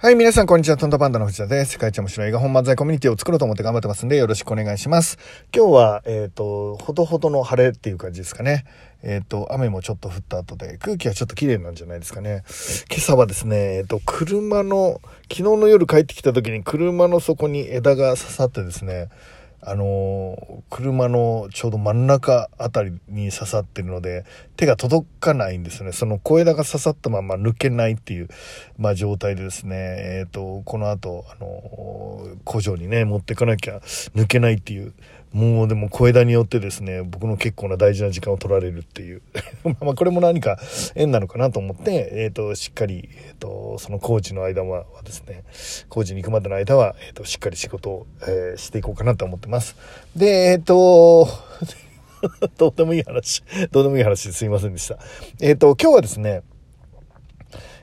はい、皆さん、こんにちは。トントパンダの藤田です。世界一面白い映画本漫才コミュニティを作ろうと思って頑張ってますんで、よろしくお願いします。今日は、えっ、と、ほどほどの晴れっていう感じですかね。えっ、と、雨もちょっと降った後で、空気はちょっと綺麗なんじゃないですかね。今朝はですね、えっ、と、車の、昨日の夜帰ってきた時に車の底に枝が刺さってですね、あの車のちょうど真ん中あたりに刺さってるので手が届かないんですね。その小枝が刺さったまま抜けないっていう、まあ、状態でですね。えっ、とこの後、あの工場にね持ってかなきゃ抜けないっていうもうでも小枝によってですね僕の結構な大事な時間を取られるっていう。まあこれも何か縁なのかなと思って、えー、としっかり、えー、とその工事の間はですね工事に行くまでの間は、えー、としっかり仕事を、えしていこうかなと思ってます。でえっ、と どうでもいい話どうでもいい話すいませんでした。えっ、と今日はですね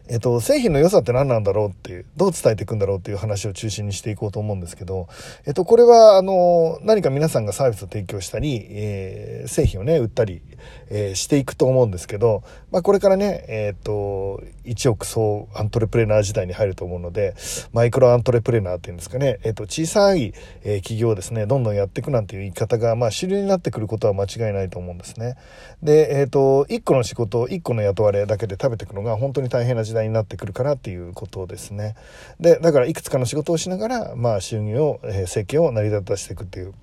えっと、製品の良さって何なんだろうっていう、どう伝えていくんだろうっていう話を中心にしていこうと思うんですけど、えっと、これは、あの、何か皆さんがサービスを提供したり、えー製品をね、売ったり、えーしていくと思うんですけど、まあ、これからね、えっと、1億総アントレプレナー時代に入ると思うので、マイクロアントレプレナーっていうんですかね、えっと、小さい、え企業をですね、どんどんやっていくなんていう言い方が、まあ、主流になってくることは間違いないと思うんですね。で、えっと、1個の仕事、1個の雇われだけで食べていくのが本当に大変な時代になってくるかなっていうことですね。で、だからいくつかの仕事をしながら、まあ、収入を、えー生計を成り立たせていくっていう。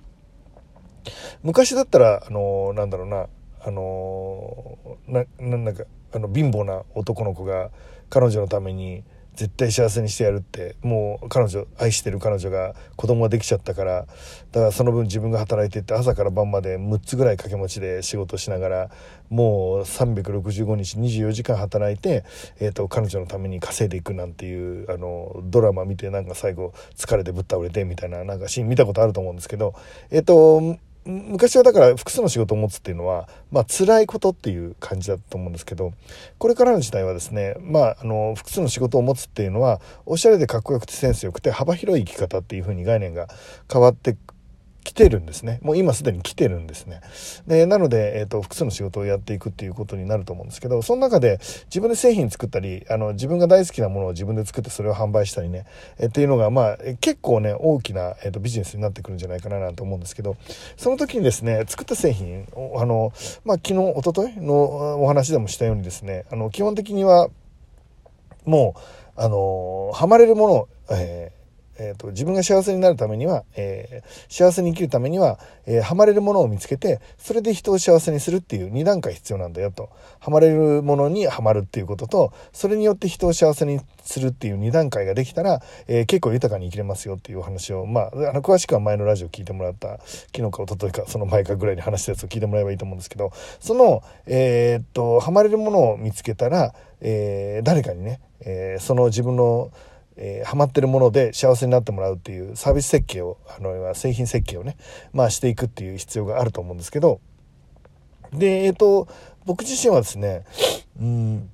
昔だったら、あのーなんだろうな、あのーな、ななんか、あの、貧乏な男の子が彼女のために絶対幸せにしてやるって、もう彼女、愛してる彼女が子供ができちゃったから、だからその分自分が働いてって朝から晩まで6つぐらい掛け持ちで仕事しながら、もう365日24時間働いて、えっ、と、彼女のために稼いでいくなんていう、あの、ドラマ見てなんか最後疲れてぶっ倒れてみたいななんかシーン見たことあると思うんですけど、えっ、と、昔はだから複数の仕事を持つっていうのは、まあ辛いことっていう感じだと思うんですけど、これからの時代はですね、まああの、複数の仕事を持つっていうのは、おしゃれでかっこよくてセンスよくて幅広い生き方っていうふうに概念が変わってきてるんですね。もう今すでに来てるんですね。で、なので、えっ、と、複数の仕事をやっていくっていうことになると思うんですけど、その中で自分で製品作ったり、あの、自分が大好きなものを自分で作ってそれを販売したりね、えっていうのが、まあ、結構ね、大きな、えっ、と、ビジネスになってくるんじゃないかななんて思うんですけど、その時にですね、作った製品、あの、まあ、昨日、一昨日のお話でもしたようにですね、あの、基本的には、もう、あのハマれるもの、えーえーと自分が幸せになるためには、えー幸せに生きるためには、えーハマれるものを見つけてそれで人を幸せにするっていう2段階必要なんだよと。ハマれるものにはまるっていうこととそれによって人を幸せにするっていう2段階ができたら、えー結構豊かに生きれますよっていうお話をまああの詳しくは前のラジオ聞いてもらった昨日か一昨日かその前かぐらいに話したやつを聞いてもらえばいいと思うんですけどそのえーっとハマれるものを見つけたら、えー誰かにね、えーその自分のえーハマってるもので幸せになってもらうっていうサービス設計をあの製品設計をねまあしていくっていう必要があると思うんですけど。でえっ、と僕自身はですねうん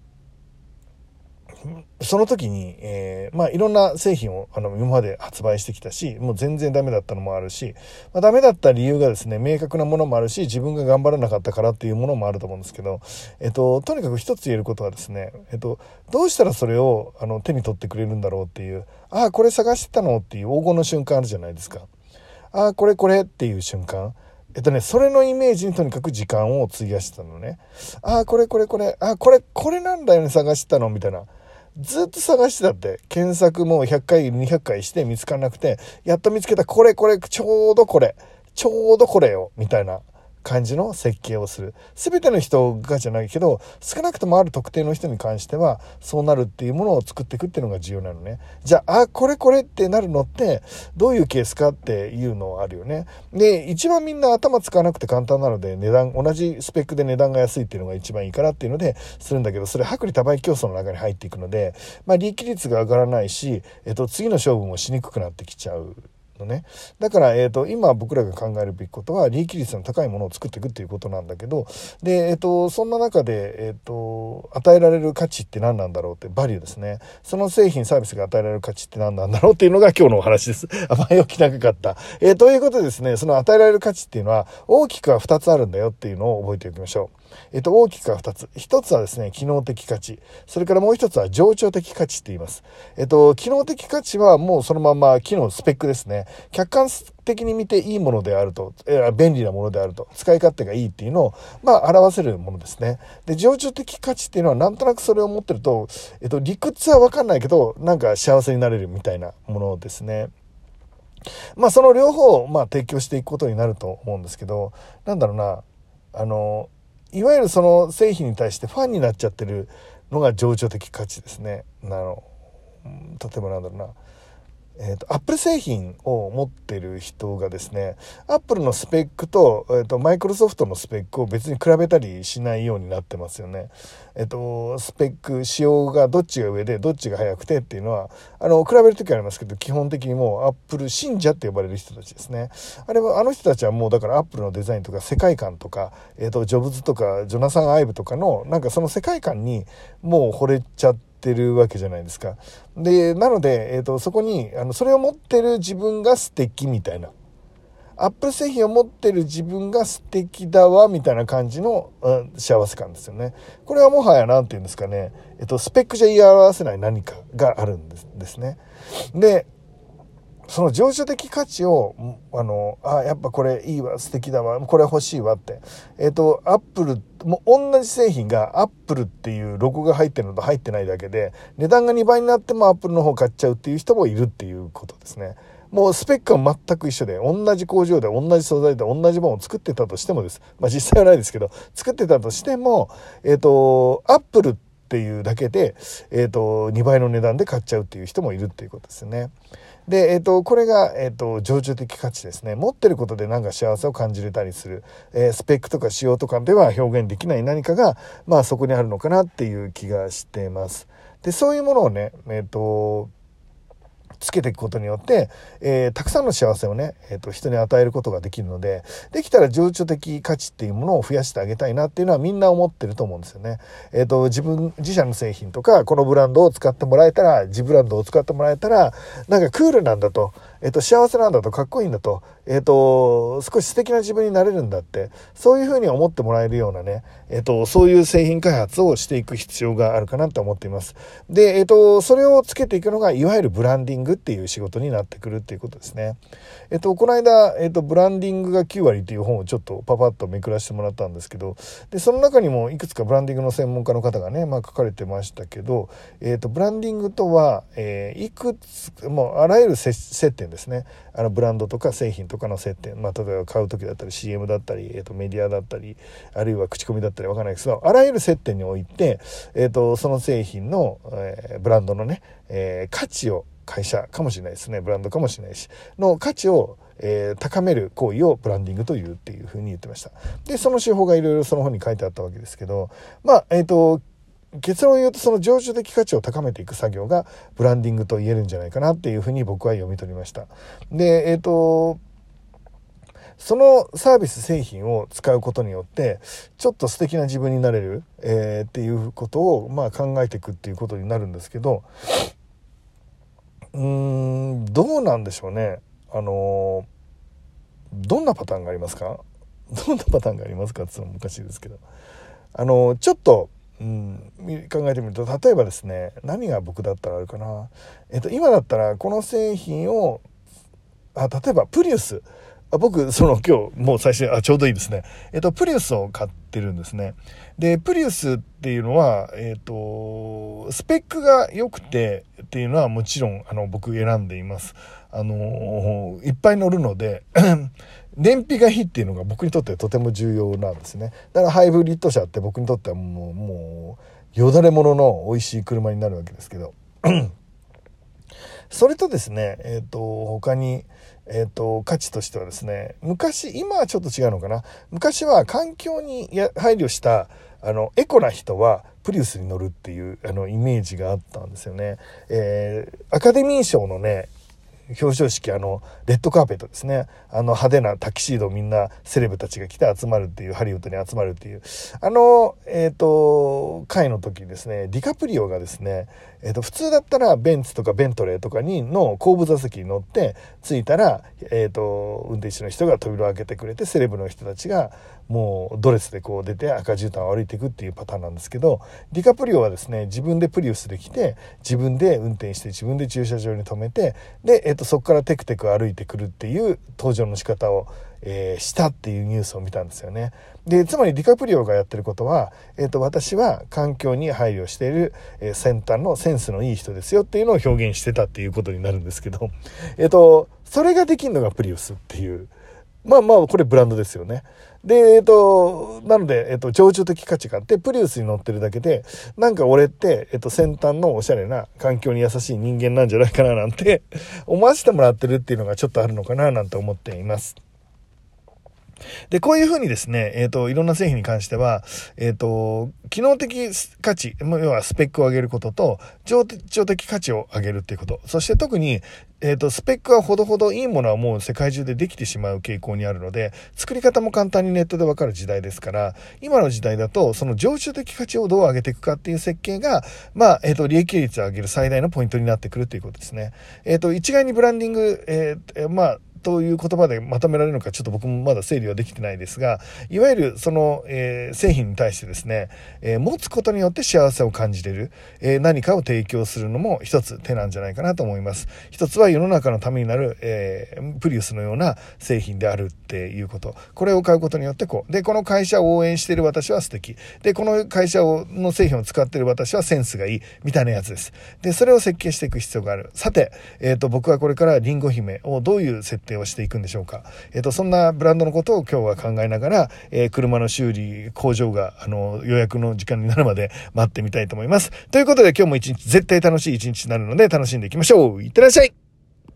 その時に、えーまあいろんな製品をあの今まで発売してきたしもう全然ダメだったのもあるし、まあ、ダメだった理由がですね明確なものもあるし自分が頑張らなかったからっていうものもあると思うんですけど、えっと、とにかく一つ言えることはですね、えっと、どうしたらそれをあの手に取ってくれるんだろうっていうああこれ探してたのっていう黄金の瞬間あるじゃないですかああこれこれっていう瞬間えっとね、それのイメージにとにかく時間を費やしてたのね。ああ、これこれこれ、ああ、これ、これなんだよね、探してたのみたいな。ずっと探してたって、検索も100回、200回して見つからなくて、やっと見つけた、これこれ、ちょうどこれ、ちょうどこれよ、みたいな。感じの設計をする。すべての人がじゃないけど、少なくともある特定の人に関しては、そうなるっていうものを作っていくっていうのが重要なのね。じゃあ、あ、これこれってなるのって、どういうケースかっていうのあるよね。で、一番みんな頭使わなくて簡単なので、値段、同じスペックで値段が安いっていうのが一番いいからっていうので、するんだけど、それ薄利多売競争の中に入っていくので、まあ、利益率が上がらないし、えっと、次の勝負もしにくくなってきちゃう。のね。だから、えっ、と、今僕らが考えるべきことは、利益率の高いものを作っていくっていうことなんだけど、で、えっ、と、そんな中で、えっ、と、与えられる価値って何なんだろうって、バリューですね。その製品、サービスが与えられる価値って何なんだろうっていうのが今日のお話です。前置き長かった。えということでですね、その与えられる価値っていうのは、大きくは2つあるんだよっていうのを覚えておきましょう。えっと、大きくは2つ。1つはですね、機能的価値。それからもう1つは情緒的価値って言います。えっと、機能的価値はもうそのまま機能スペックですね。客観的に見ていいものであると、え便利なものであると、使い勝手がいいっていうのを、まあ、表せるものですね。で、情緒的価値っていうのはなんとなくそれを持ってると、えっと、理屈はわかんないけど、なんか幸せになれるみたいなものですね。まあその両方をまあ提供していくことになると思うんですけど、なんだろうな、あの、いわゆるその製品に対してファンになっちゃってるのが情緒的価値ですね。あの、例えばなんだろうな、えーと、アップル製品を持ってる人がですねアップルのスペックと,、えーと、マイクロソフトのスペックを別に比べたりしないようになってますよね。えっ、ー、とスペック仕様がどっちが上でどっちが速くてっていうのはあの比べる時ありますけど基本的にもうアップル信者って呼ばれる人たちですね。あれはあの人たちはもうだからアップルのデザインとか世界観とか、えーとジョブズとかジョナサン・アイブとかのなんかその世界観にもう惚れちゃって。ってるわけじゃないですか。で、なので、えっ、ー、と、そこに、あの、それを持ってる自分が素敵みたいな。アップル製品を持ってる自分が素敵だわ、みたいな感じの、うん、幸せ感ですよね。これはもはや何て言うんですかね。えっ、と、スペックじゃ言い表せない何かがあるんですですね。で、その情緒的価値を、あの、あ、やっぱこれいいわ、素敵だわ、これ欲しいわって。えっ、ー、と、アップル、もう同じ製品がアップルっていうロゴが入ってるのと入ってないだけで、値段が2倍になってもアップルの方買っちゃうっていう人もいるっていうことですね。もうスペックは全く一緒で、同じ工場で同じ素材で同じものを作ってたとしてもです。まあ実際はないですけど、作ってたとしても、えっ、ー、と、アップルっていうだけで、えっ、ー、と、2倍の値段で買っちゃうっていう人もいるっていうことですよね。で、えっ、ー、と、これが、えっ、ー、と、情緒的価値ですね。持ってることで何か幸せを感じれたりする。えー、スペックとか仕様とかでは表現できない何かが、まあそこにあるのかなっていう気がしてます。で、そういうものをね、えっ、と、つけていくことによって、えー、たくさんの幸せをね、えーと、人に与えることができるので、できたら情緒的価値っていうものを増やしてあげたいなっていうのはみんな思ってると思うんですよね。えっ、ー、と、自分、自社の製品とか、このブランドを使ってもらえたら、自ブランドを使ってもらえたら、なんかクールなんだと、えっ、と、幸せなんだと、かっこいいんだと、えっ、と、少し素敵な自分になれるんだって、そういうふうに思ってもらえるようなね、えっ、と、そういう製品開発をしていく必要があるかなと思っています。で、えっ、と、それをつけていくのが、いわゆるブランディングっていう仕事になってくるっていうことですね。えっと、この間、えっと、ブランディングが9割っていう本をちょっとパパッとめくらせてもらったんですけど、で、その中にもいくつかブランディングの専門家の方がね、まあ書かれてましたけど、えっと、ブランディングとは、えー、いくつ、もうあらゆる接点ですね。あの、ブランドとか製品とかの接点、まあ、例えば買う時だったり CM だったり、えっと、メディアだったり、あるいは口コミだったりわかんないですけど、あらゆる接点において、えっと、その製品の、えー、ブランドのね、えー、価値を会社かもしれないですね。ブランドかもしれないしの価値を、えー、高める行為をブランディングというっていうふうに言ってました。でその手法がいろいろその本に書いてあったわけですけどまあえっ、ー、と結論を言うとその常習的価値を高めていく作業がブランディングと言えるんじゃないかなっていうふうに僕は読み取りました。でえっ、ー、とそのサービス製品を使うことによってちょっと素敵な自分になれる、えー、っていうことをまあ考えていくっていうことになるんですけどうーんどうなんでしょうね。あのどんなパターンがありますか？どんなパターンがありますか？って言うのもしいですけど。あのちょっとうん、考えてみると例えばですね何が僕だったらあるかな、えっと、今だったらこの製品をあ例えばプリウス。僕、その今日、もう最初あ、ちょうどいいですね。えっと、プリウスを買ってるんですね。で、プリウスっていうのは、えっと、スペックが良くてっていうのはもちろん、あの、僕選んでいます。あの、いっぱい乗るので 燃費がいいっていうのが僕にとってとても重要なんですね。だからハイブリッド車って僕にとってはもう、もう、よだれものの美味しい車になるわけですけど。それとですね、えっ、と、他に、えっ、ー、と、価値としてはですね、昔、今はちょっと違うのかな。昔は環境に配慮した、あの、エコな人はプリウスに乗るっていう、あの、イメージがあったんですよね。えー、アカデミー賞のね、表彰式、あの、レッドカーペットですね。あの派手なタキシードみんなセレブたちが来て集まるっていう、ハリウッドに集まるっていう。あの、えっ、ー、と、回の時ですね、ディカプリオがですね、えっ、と、普通だったらベンツとかベントレーとかにの後部座席に乗って着いたら、えっ、と、運転手の人が扉を開けてくれて、セレブの人たちがもうドレスでこう出て赤絨毯を歩いていくっていうパターンなんですけど、ディカプリオはですね、自分でプリウスで来て、自分で運転して自分で駐車場に止めて、で、えっ、と、そこからテクテク歩いてくるっていう登場の仕方を、えー、したっていうニュースを見たんですよね。で、つまりディカプリオがやってることは、えっ、と、私は環境に配慮している、えー、先端のセンスのいい人ですよっていうのを表現してたっていうことになるんですけど、えっ、と、それができるのがプリウスっていう、まあまあ、これブランドですよね。で、えっ、と、なので、えっ、と、情緒的価値があって、プリウスに乗ってるだけで、なんか俺って、えっ、と、先端のおしゃれな環境に優しい人間なんじゃないかななんて思わせてもらってるっていうのがちょっとあるのかななんて思っています。で、こういうふうにですね、えっ、ー、と、いろんな製品に関しては、えっ、ー、と、機能的価値、要はスペックを上げることと、情緒的価値を上げるっていうこと。そして特に、えっ、ー、と、スペックはほどほどいいものはもう世界中でできてしまう傾向にあるので、作り方も簡単にネットでわかる時代ですから、今の時代だと、その情緒的価値をどう上げていくかっていう設計が、まあ、えっ、と、利益率を上げる最大のポイントになってくるということですね。えっ、と、一概にブランディング、えー、まあ、という言葉でまとめられるのかちょっと僕もまだ整理はできてないですが、いわゆるその、えー、製品に対してですね、えー、持つことによって幸せを感じれる、えー、何かを提供するのも一つ手なんじゃないかなと思います。一つは世の中のためになる、えプリウスのような製品であるっていうこと。これを買うことによってこう。で、この会社を応援している私は素敵。で、この会社をの製品を使っている私はセンスがいい。みたいなやつです。で、それを設計していく必要がある。さて、えっ、と、僕はこれからリンゴ姫をどういう設定ををしていくんでしょうか。えっ、ー、と、そんなブランドのことを今日は考えながら、えー、車の修理工場が、あの、予約の時間になるまで待ってみたいと思います。ということで今日も一日、絶対楽しい一日になるので楽しんでいきましょう。いってらっしゃい